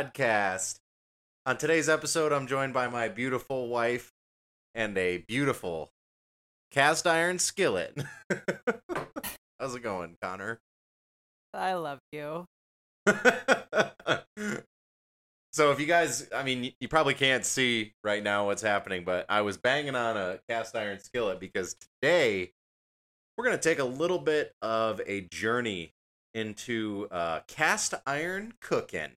Podcast. On today's episode, I'm joined by my beautiful wife and a beautiful cast iron skillet. How's it going, Conner? I love you. so, if you guys, I mean, you probably can't see right now what's happening, but I was banging on a cast iron skillet because today we're going to take a little bit of a journey into uh, cast iron cooking.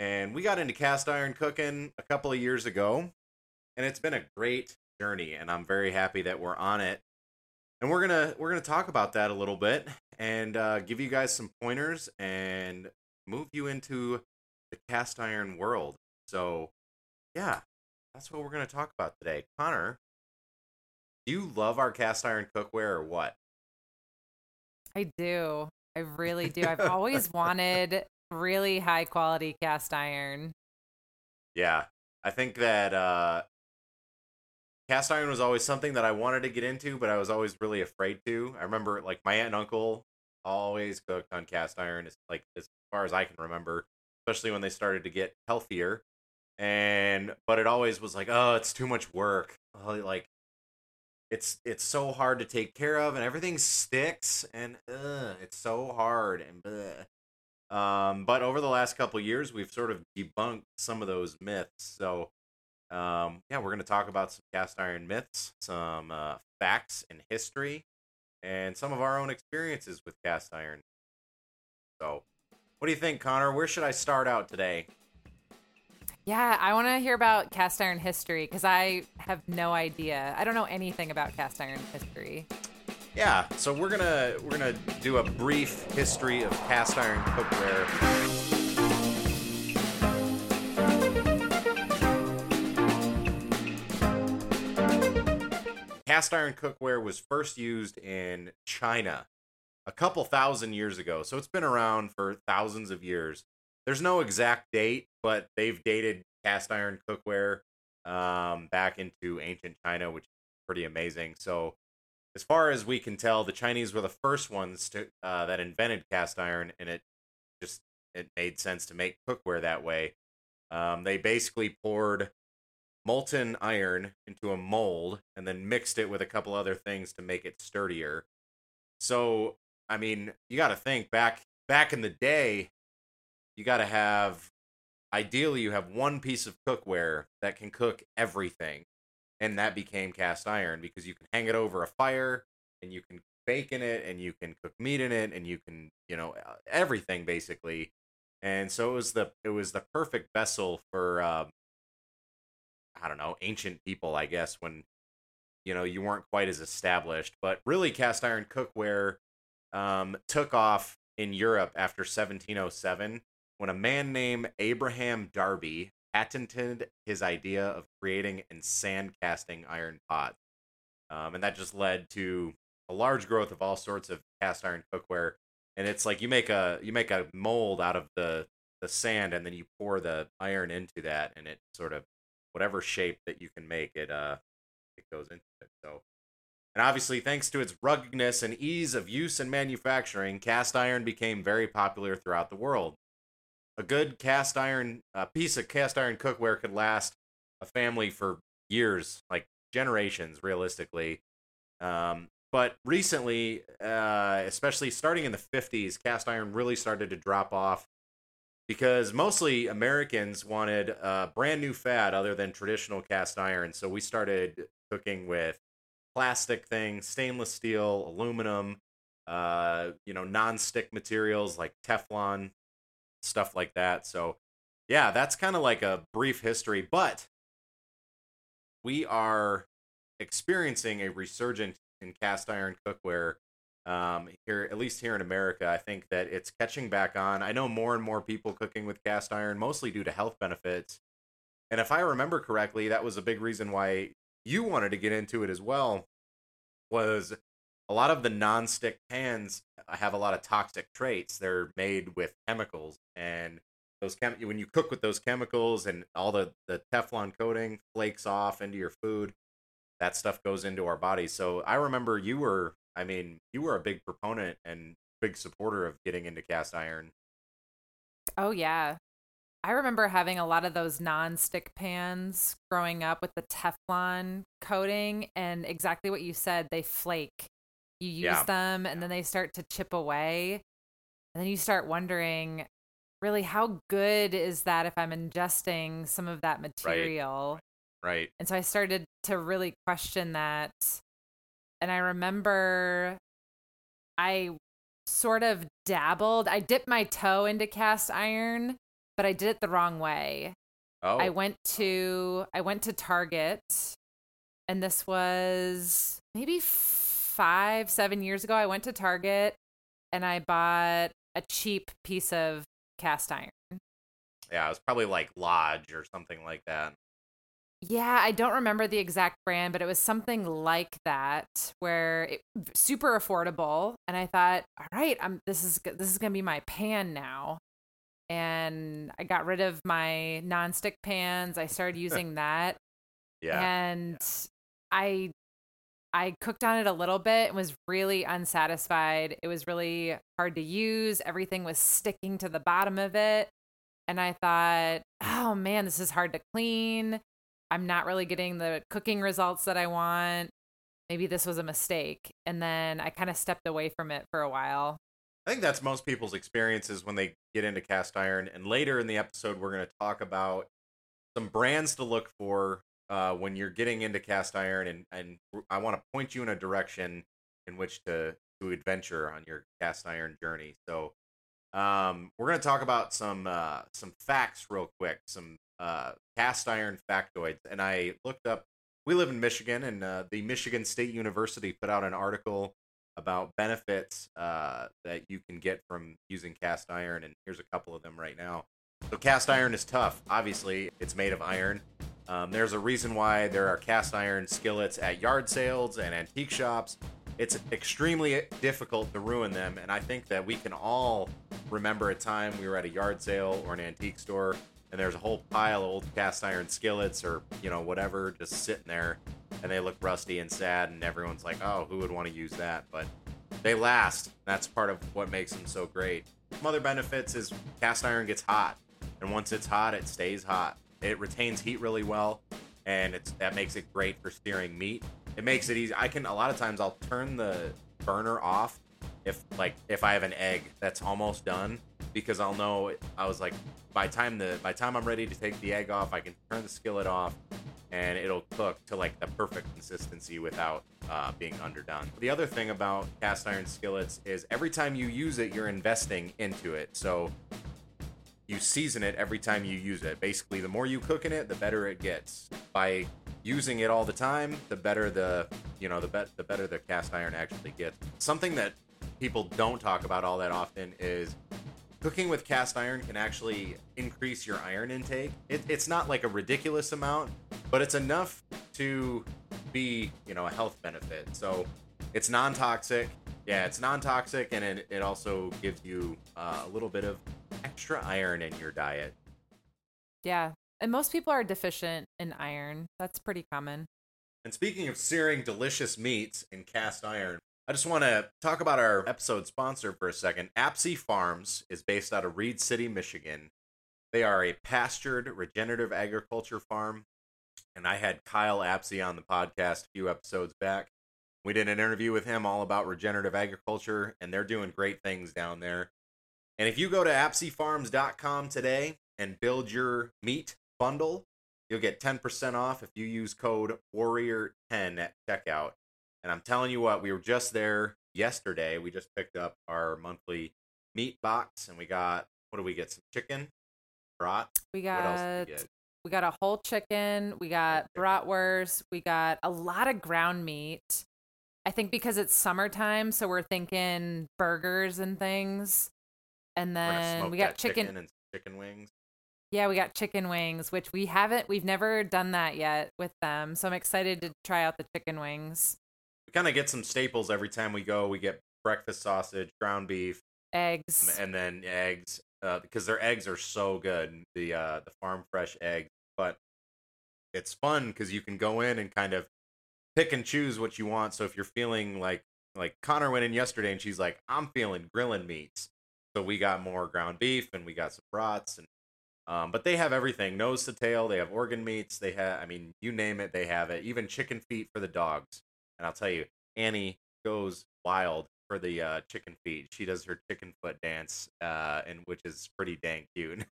And we got into cast iron cooking a couple of years ago, and it's been a great journey, and I'm very happy that we're on it. And we're gonna we're gonna talk about that a little bit and uh, give you guys some pointers and move you into the cast iron world. So, yeah, that's what we're gonna talk about today. Conner, do you love our cast iron cookware or what? I do. I really do. I've always wanted really high quality cast iron. Yeah, I think that uh, cast iron was always something that I wanted to get into, but I was always really afraid to. I remember like my aunt and uncle always cooked on cast iron, as like as far as I can remember, especially when they started to get healthier. And but it always was like, oh, it's too much work. Oh, like it's it's so hard to take care of, and everything sticks, and it's so hard and. Bleh. Um, but over the last couple years, we've sort of debunked some of those myths. So, um, yeah, we're going to talk about some cast iron myths, some uh, facts and history, and some of our own experiences with cast iron. So, what do you think, Conner? Where should I start out today? Yeah, I want to hear about cast iron history because I have no idea. I don't know anything about cast iron history. Yeah, so we're gonna we're gonna do a brief history of cast iron cookware. Cast iron cookware was first used in China a couple thousand years ago, so it's been around for thousands of years. There's no exact date, but they've dated cast iron cookware um, back into ancient China, which is pretty amazing. So as far as we can tell, the Chinese were the first ones to uh, that invented cast iron, and it just it made sense to make cookware that way. Um, they basically poured molten iron into a mold and then mixed it with a couple other things to make it sturdier. So, I mean, you got to think back back in the day, you got to have ideally you have one piece of cookware that can cook everything and that became cast iron because you can hang it over a fire and you can bake in it and you can cook meat in it and you can you know uh, everything basically. And so it was the it was the perfect vessel for um, i don't know ancient people i guess when you know you weren't quite as established but really cast iron cookware um, took off in europe after 1707 when a man named abraham darby patented his idea of creating and sand casting iron pots. Um, and that just led to a large growth of all sorts of cast iron cookware. And it's like you make a you make a mold out of the the sand and then you pour the iron into that and it sort of whatever shape that you can make it uh it goes into it. So and obviously thanks to its ruggedness and ease of use and manufacturing, cast iron became very popular throughout the world a good cast iron a piece of cast iron cookware could last a family for years like generations realistically. Um, but recently uh, especially starting in the 50s cast iron really started to drop off because mostly americans wanted a brand new fad other than traditional cast iron. So we started cooking with plastic things stainless steel aluminum uh, you know non-stick materials like teflon stuff like that. So, yeah, that's kind of like a brief history, but we are experiencing a resurgence in cast iron cookware um, here, at least here in America. I think that it's catching back on. I know more and more people cooking with cast iron, mostly due to health benefits. And if I remember correctly, that was a big reason why you wanted to get into it as well. Was a lot of the non-stick pans have a lot of toxic traits. They're made with chemicals, and those chem- when you cook with those chemicals and all the the Teflon coating flakes off into your food, that stuff goes into our bodies. So I remember you were, I mean, you were a big proponent and big supporter of getting into cast iron. Oh yeah. I remember having a lot of those non-stick pans growing up with the Teflon coating and exactly what you said, they flake. You use Yeah. them and then they start to chip away. And then you start wondering really how good is that if I'm ingesting some of that material? Right. And so I started to really question that. And I remember I sort of dabbled. I dipped my toe into cast iron, but I did it the wrong way. Oh. I went to I went to Target and this was maybe 5 7 years ago. I went to Target and I bought a cheap piece of cast iron. yeah, it was probably like Lodge or something like that. Yeah, I don't remember the exact brand, but it was something like that where it super affordable and I thought, "All right, I'm this is this is going to be my pan now." And I got rid of my nonstick pans. I started using that Yeah. and I I cooked on it a little bit and was really unsatisfied. It was really hard to use. Everything was sticking to the bottom of it. And I thought, oh man, this is hard to clean. I'm not really getting the cooking results that I want. Maybe this was a mistake. And then I kind of stepped away from it for a while. I think that's most people's experiences when they get into cast iron. And later in the episode, we're going to talk about some brands to look for uh, when you're getting into cast iron, and and I want to point you in a direction in which to to adventure on your cast iron journey. So, um, we're going to talk about some uh, some facts real quick, some uh, cast iron factoids, and I looked up. We live in Michigan, and uh, the Michigan State University put out an article about benefits uh, that you can get from using cast iron, and here's a couple of them right now. So, cast iron is tough. Obviously, it's made of iron. Um, there's a reason why there are cast iron skillets at yard sales and antique shops. It's extremely difficult to ruin them, and I think that we can all remember a time we were at a yard sale or an antique store, and there's a whole pile of old cast iron skillets or you know whatever just sitting there, and they look rusty and sad, and everyone's like, "Oh, who would want to use that?" But they last. That's part of what makes them so great. Some other benefits is cast iron gets hot, and once it's hot, it stays hot. It retains heat really well, and it's that makes it great for searing meat. It makes it easy. I can a lot of times I'll turn the burner off if like if I have an egg that's almost done because I'll know I was like by time the by time I'm ready to take the egg off, I can turn the skillet off and it'll cook to like the perfect consistency without uh, being underdone. The other thing about cast iron skillets is every time you use it, you're investing into it. So you season it every time you use it. Basically, the more you cook in it, the better it gets. By using it all the time, the better the you know the bet the better the cast iron actually gets. Something that people don't talk about all that often is cooking with cast iron can actually increase your iron intake. It, it's not like a ridiculous amount, but it's enough to be you know a health benefit. So it's non-toxic. Yeah, it's non-toxic, and it, it also gives you uh, a little bit of extra iron in your diet. Yeah. And most people are deficient in iron. That's pretty common. And speaking of searing delicious meats in cast iron, I just want to talk about our episode sponsor for a second. Apsey Farms is based out of Reed City, Michigan. They are a pastured regenerative agriculture farm. And I had Kyle Apsey on the podcast a few episodes back. We did an interview with him all about regenerative agriculture, and they're doing great things down there. And if you go to apseyfarms.com today and build your meat bundle, you'll get 10% off if you use code warrior10 at checkout and i'm telling you what we were just there yesterday we just picked up our monthly meat box and we got what do we get some chicken brat We what else got we get we got a whole chicken, we got chicken. bratwurst, we got a lot of ground meat. I think because it's summertime, so we're thinking burgers and things. And then we got that chicken. and chicken wings. Yeah, we got chicken wings, which we haven't we've never done that yet with them. So I'm excited to try out the chicken wings. We kind of get some staples every time we go. We get breakfast sausage, ground beef, Eggs. and then eggs uh, because their eggs are so good. The uh, the farm fresh eggs, but it's fun because you can go in and kind of pick and choose what you want. So if you're feeling like like Conner went in yesterday and she's like, I'm feeling grilling meats. So we got more ground beef and we got some brats and um, but they have everything nose to tail. They have organ meats. They have, I mean, you name it, they have it. Even chicken feet for the dogs. And I'll tell you, Annie goes wild for the uh, chicken feet. She does her chicken foot dance, uh, and which is pretty dang cute.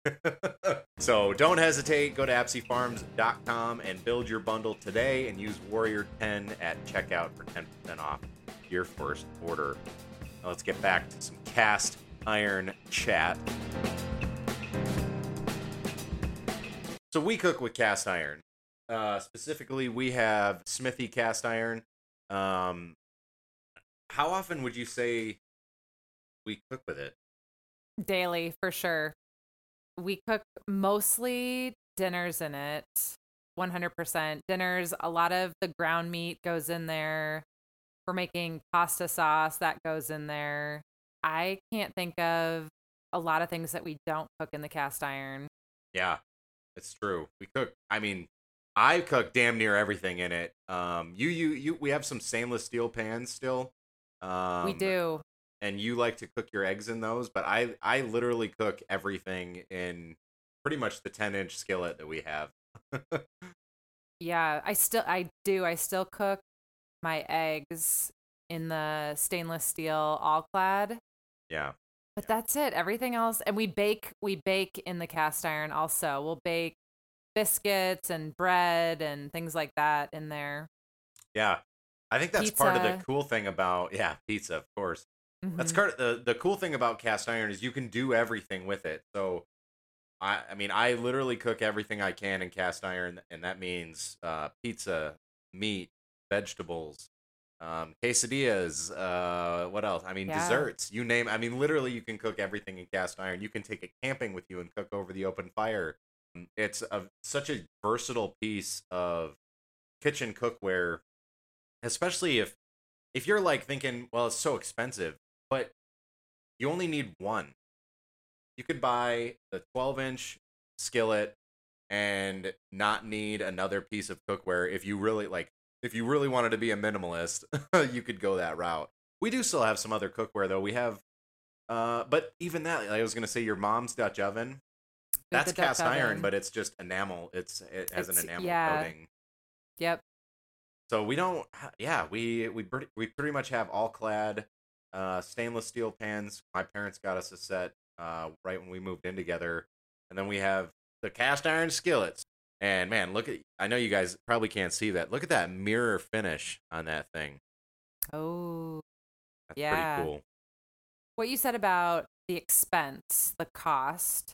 so don't hesitate. Go to ApseyFarms.com and build your bundle today, and use Warrior 10 at checkout for 10% off your first order. Now let's get back to some cast iron chat. So we cook with cast iron. Uh, specifically, we have Smithy cast iron. Um, how often would you say we cook with it? daily for sure. We cook mostly dinners in it. 100% dinners. A lot of the ground meat goes in there. We're making pasta sauce that goes in there. I can't think of a lot of things that we don't cook in the cast iron. Yeah, it's true. We cook. I mean, I cook damn near everything in it. Um, you, you, you. We have some stainless steel pans still. Um, we do. and you like to cook your eggs in those, but I, I literally cook everything in pretty much the 10 inch skillet that we have. Yeah, I still I do. I still cook my eggs in the stainless steel all clad. yeah. But that's it. Everything else, and we bake. We bake in the cast iron. Also, we'll bake biscuits and bread and things like that in there. Yeah. I think that's part of the cool thing about yeah, pizza, of course. That's Mhm. part the the cool thing about cast iron is you can do everything with it. So I I mean I literally cook everything I can in cast iron and that means uh pizza, meat, vegetables, um quesadillas, uh what else? I mean Yeah. desserts, you name I mean literally you can cook everything in cast iron. You can take it camping with you and cook over the open fire. It's a such a versatile piece of kitchen cookware especially if if you're like thinking well it's so expensive but you only need one you could buy the 12 inch skillet and not need another piece of cookware if you really like if you really wanted to be a minimalist you could go that route we do still have some other cookware though we have uh but even that i was gonna say your mom's dutch oven. That's Dutch cast iron but it's just enamel it's it has It's- an enamel yeah. coating Yep. so we don't, yeah, we we pretty, we pretty much have all clad uh, stainless steel pans. My parents got us a set uh, right when we moved in together, and then we have the cast iron skillets. And man, look at I know you guys probably can't see that. Look at that mirror finish on that thing. Oh, That's Yeah. pretty cool. what you said about the expense, the cost.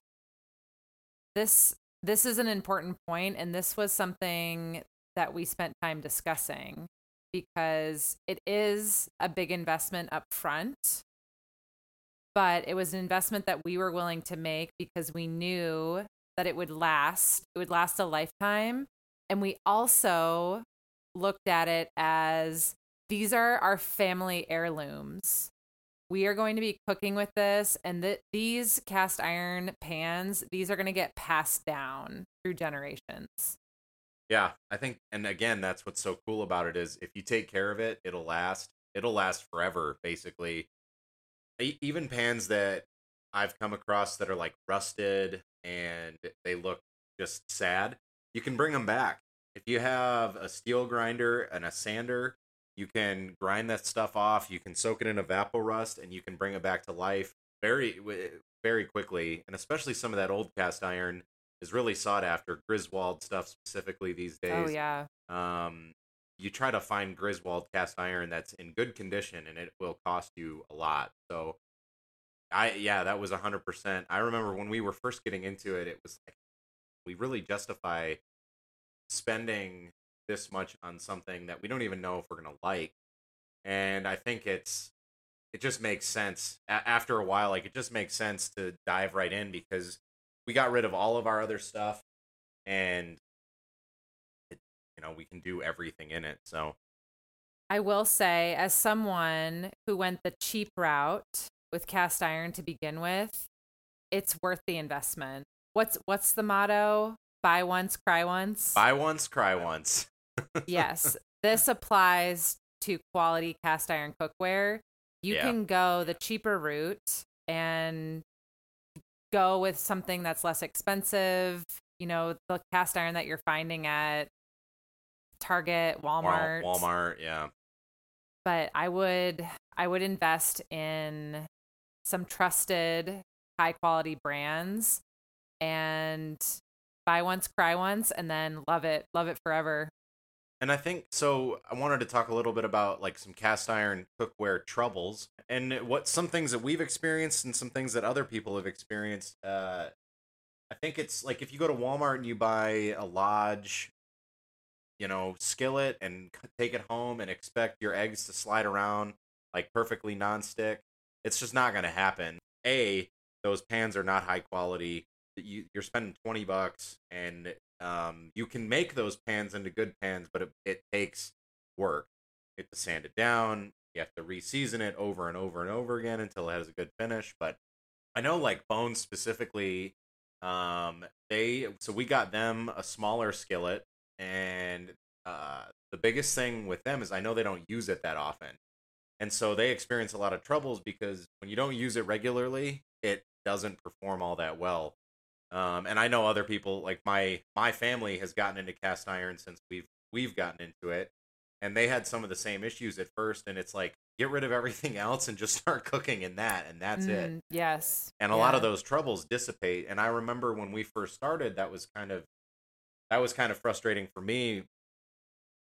This this is an important point, and this was something that we spent time discussing because it is a big investment up front but it was an investment that we were willing to make because we knew that it would last it would last a lifetime and we also looked at it as these are our family heirlooms we are going to be cooking with this and that these cast iron pans these are going to get passed down through generations Yeah, I think, and again, that's what's so cool about it is if you take care of it, it'll last. It'll last forever, basically. Even pans that I've come across that are like rusted and they look just sad, you can bring them back. If you have a steel grinder and a sander, you can grind that stuff off. You can soak it in Evaporust and you can bring it back to life very, very quickly. And especially some of that old cast iron is really sought after. Griswold stuff specifically these days. oh yeah Um, you try to find Griswold cast iron that's in good condition, and it will cost you a lot. So, I yeah, that was hundred percent. I remember when we were first getting into it, it was like we really justify spending this much on something that we don't even know if we're gonna like. and I think it's it just makes sense a- after a while. Like it just makes sense to dive right in because we got rid of all of our other stuff, and it, you know we can do everything in it. So I will say, as someone who went the cheap route with cast iron to begin with, it's worth the investment. What's what's the motto? Buy once, cry once. buy once, cry once. yes, this applies to quality cast iron cookware. You Yeah. can go the cheaper route and go with something that's less expensive. You know, the cast iron that you're finding at Target, Walmart, Walmart, yeah. but I would I would invest in some trusted high quality brands and buy once cry once and then love it love it forever. And I think so. I wanted to talk a little bit about like some cast iron cookware troubles and what some things that we've experienced and some things that other people have experienced. Uh, I think it's like if you go to Walmart and you buy a Lodge, you know, skillet and take it home and expect your eggs to slide around like perfectly nonstick, it's just not going to happen. A, those pans are not high quality. You, you're spending 20 bucks and um, you can make those pans into good pans, but it, it takes work. You have to sand it down. You have to re-season it over and over and over again until it has a good finish. But I know, like Bones specifically, um, they so we got them a smaller skillet, and uh, the biggest thing with them is I know they don't use it that often, and so they experience a lot of troubles because when you don't use it regularly, it doesn't perform all that well. Um, and I know other people like my my family has gotten into cast iron since we've we've gotten into it, and they had some of the same issues at first. And it's like get rid of everything else and just start cooking in that, and that's it. Mm, Yes. And a lot of those troubles dissipate. And I remember when we first started, that was kind of that was kind of frustrating for me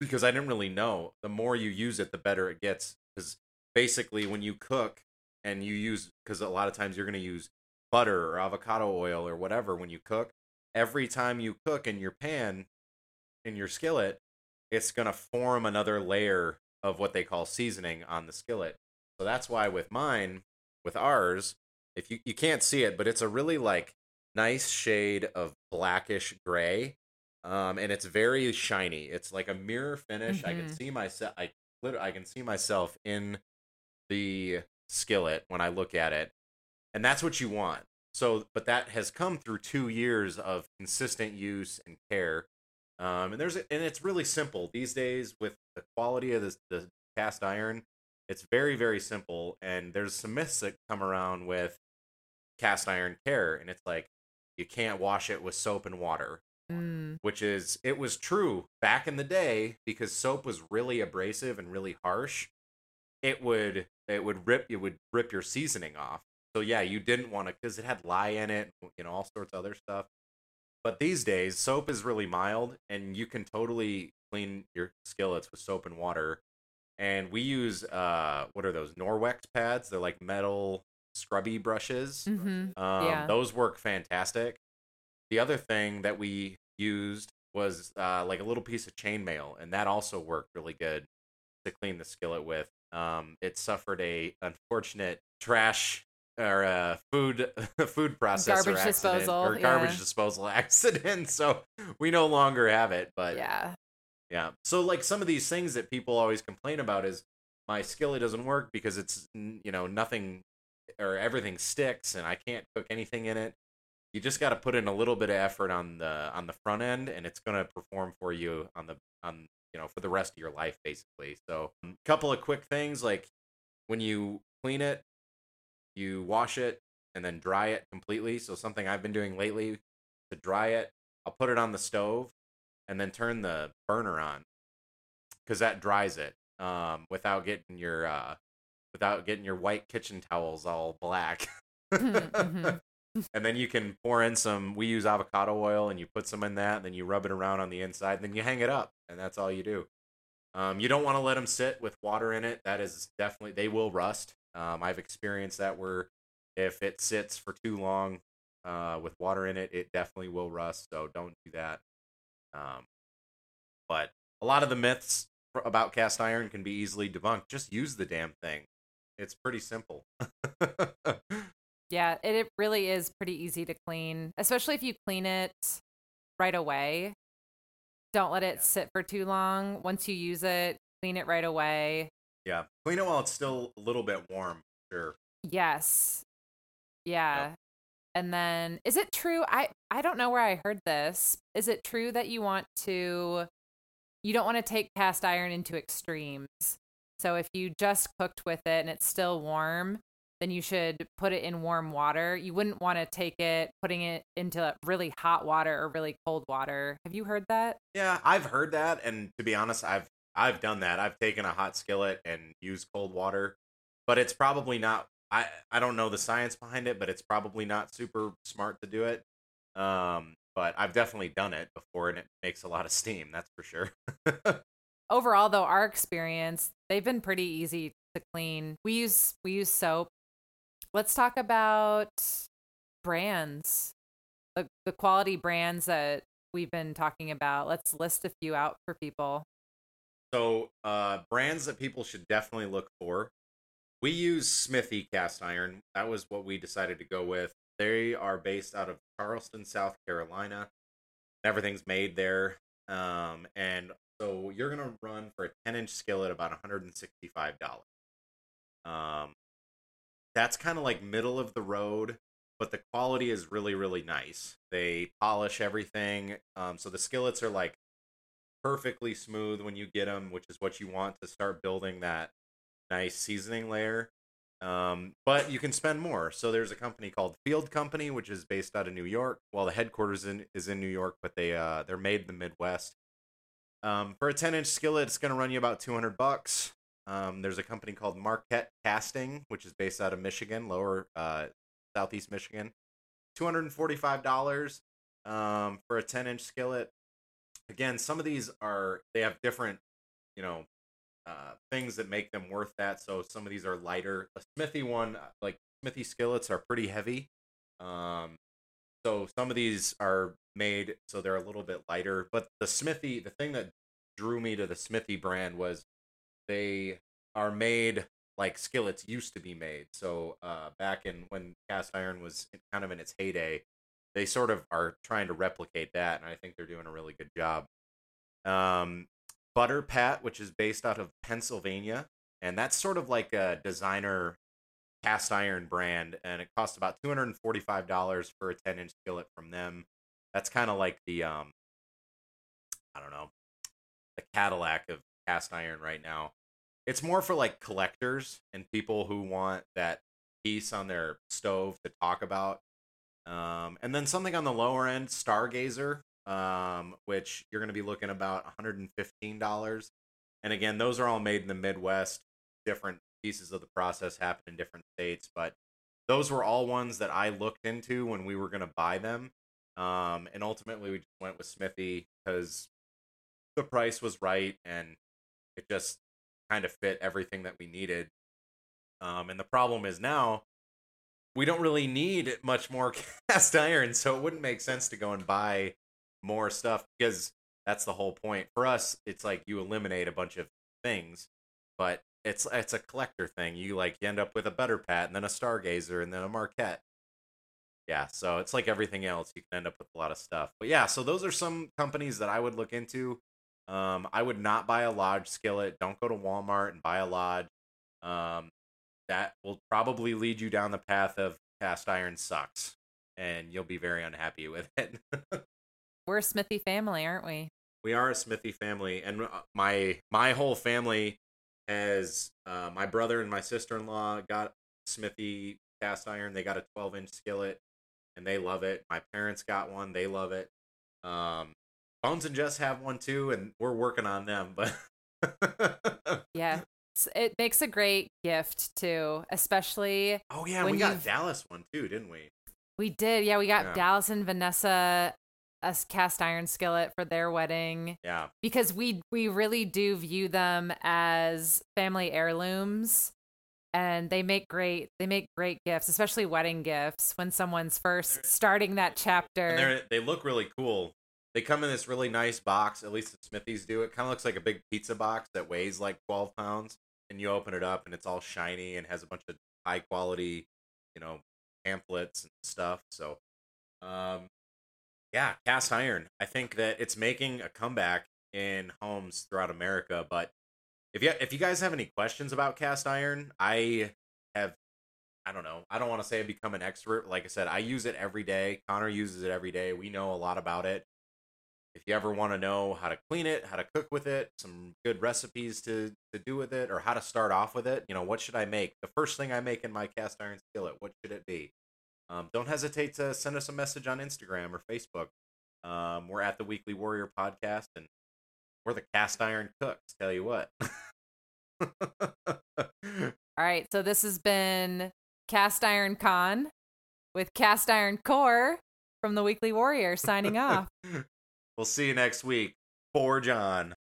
because I didn't really know. The more you use it, the better it gets. Because basically, when you cook and you use, because a lot of times you're going to use butter or avocado oil or whatever when you cook. Every time you cook in your pan, in your skillet, it's going to form another layer of what they call seasoning on the skillet. So that's why with mine, with ours, if you you can't see it, but it's a really like nice shade of blackish gray, um, and it's very shiny. It's like a mirror finish. I can Mhm. see myself. I literally I can see myself in the skillet when I look at it, and that's what you want. So, but that has come through two years of consistent use and care. Um, and there's a, and it's really simple these days with the quality of this, the cast iron. It's very very simple, and there's some myths that come around with cast iron care, and it's like you can't wash it with soap and water, Mm, which is it was true back in the day because soap was really abrasive and really harsh. It would it would rip it would rip your seasoning off. So yeah, you didn't want to because it had lye in it, you know, all sorts of other stuff. But these days, soap is really mild, and you can totally clean your skillets with soap and water. And we use uh, what are those Norwex pads? They're like metal scrubby brushes. mhm. Um, Yeah. Those work fantastic. The other thing that we used was uh, like a little piece of chainmail, and that also worked really good to clean the skillet with. Um, it suffered a unfortunate trash or uh, food food processor Garbage accident, disposal, or garbage yeah. disposal accident. So we no longer have it. But yeah. yeah. So like some of these things that people always complain about is my skillet doesn't work because it's you know nothing or everything sticks and I can't cook anything in it. You just got to put in a little bit of effort on the on the front end and it's going to perform for you on the on you know for the rest of your life basically. So a couple of quick things like when you clean it, you wash it and then dry it completely. So something I've been doing lately to dry it, I'll put it on the stove and then turn the burner on because that dries it um, without getting your uh, without getting your white kitchen towels all black. Mhm, and then you can pour in some. We use avocado oil, and you put some in that. And then you rub it around on the inside. Then you hang it up, and that's all you do. Um, you don't want to let them sit with water in it. That is definitely they will rust. Um, I've experienced that where if it sits for too long uh, with water in it, it definitely will rust. So don't do that. Um, but a lot of the myths about cast iron can be easily debunked. Just use the damn thing. It's pretty simple. Yeah, it, it really is pretty easy to clean, especially if you clean it right away. Don't let it sit for too long. Once you use it, clean it right away. yeah, clean it while it's still a little bit warm. Sure. Yes. Yeah. And then is it true I I don't know where I heard this. Is it true that you want to you don't want to take cast iron into extremes? So if you just cooked with it and it's still warm, then you should put it in warm water. You wouldn't want to take it putting it into really hot water or really cold water. Have you heard that? Yeah, I've heard that, and to be honest, I've I've done that. I've taken a hot skillet and used cold water, but it's probably not. I I don't know the science behind it, but it's probably not super smart to do it. Um, but I've definitely done it before, and it makes a lot of steam. That's for sure. overall though our experience they've been pretty easy to clean we use we use soap let's talk about brands the, the quality brands that we've been talking about let's list a few out for people So, uh, brands that people should definitely look for. We use Smithy cast iron. That was what we decided to go with. They are based out of Charleston, South Carolina. Everything's made there. Um, and so you're gonna run for a 10 inch skillet about $165. Um, that's kind of like middle of the road, but the quality is really, really nice. They polish everything. Um, so the skillets are like perfectly smooth when you get them, which is what you want to start building that nice seasoning layer. Um, but you can spend more. So there's a company called Field Company, which is based out of New York. Well, the headquarters in, is in New York, but they uh, they're made in the Midwest. Um, for a 10 inch skillet, it's going to run you about 200 bucks. Um, there's a company called Marquette Casting, which is based out of Michigan, lower uh, southeast Michigan. $245 um, for a 10 inch skillet. Again some of these are they have different you know uh, things that make them worth that. So some of these are lighter. A smithy one uh, like smithy skillets are pretty heavy. Um, so some of these are made so they're a little bit lighter. But the smithy the thing that drew me to the smithy brand was they are made like skillets used to be made so uh, back in when cast iron was kind of in its heyday they sort of are trying to replicate that, and I think they're doing a really good job. Um, Butter Pat, which is based out of Pennsylvania, and that's sort of like a designer cast iron brand, and it costs about two hundred and forty-five dollars for a ten-inch skillet from them. That's kind of like the um, I don't know, the Cadillac of cast iron right now. It's more for like collectors and people who want that piece on their stove to talk about um, and then something on the lower end, Stargazer, um, which you're going to be looking about $115. And again, those are all made in the Midwest. Different pieces of the process happen in different states, but those were all ones that I looked into when we were going to buy them. Um, and ultimately, we just went with Smithy because the price was right and it just kind of fit everything that we needed. Um, and the problem is now we don't really need much more cast iron, so it wouldn't make sense to go and buy more stuff because that's the whole point. For us, it's like you eliminate a bunch of things, but it's it's a collector thing. You like you end up with a Butter Pat and then a Stargazer and then a Marquette. Yeah, so it's like everything else. You can end up with a lot of stuff. But yeah, so those are some companies that I would look into. Um, I would not buy a Lodge skillet. Don't go to Walmart and buy a Lodge. Um, that will probably lead you down the path of cast iron sucks and you'll be very unhappy with it. we're a smithy family aren't we we are a Smithy family and uh, my my whole family has uh, my brother and my sister-in-law got Smithy cast iron. They got a 12-inch skillet and they love it. My parents got one, they love it. Um Bones and Jess have one too and we're working on them, but yeah it makes a great gift too especially Oh yeah, we got Dallas one too, didn't we? we did yeah we got Yeah. dallas and vanessa a cast iron skillet for their wedding Yeah. because we we really do view them as family heirlooms and they make great they make great gifts especially wedding gifts when someone's first starting that chapter they look really cool. They come in this really nice box. At least the Smithies do. It kind of looks like a big pizza box that weighs like 12 pounds. And you open it up, and it's all shiny and has a bunch of high quality, you know, pamphlets and stuff. So, um, yeah, cast iron. I think that it's making a comeback in homes throughout America. But if you if you guys have any questions about cast iron, I have I don't know. I don't want to say I become an expert. Like I said, I use it every day. Conner uses it every day. We know a lot about it. If you ever want to know how to clean it, how to cook with it, some good recipes to to do with it, or how to start off with it, you know, what should I make? The first thing I make in my cast iron skillet, what should it be? Um, don't hesitate to send us a message on Instagram or Facebook. Um, we're at the Weekly Warrior Podcast, and we're the cast iron cooks. Tell you what. All right, so this has been Cast Iron Con with Cast Iron Core from the Weekly Warrior signing off. we'll see you next week. Forge on.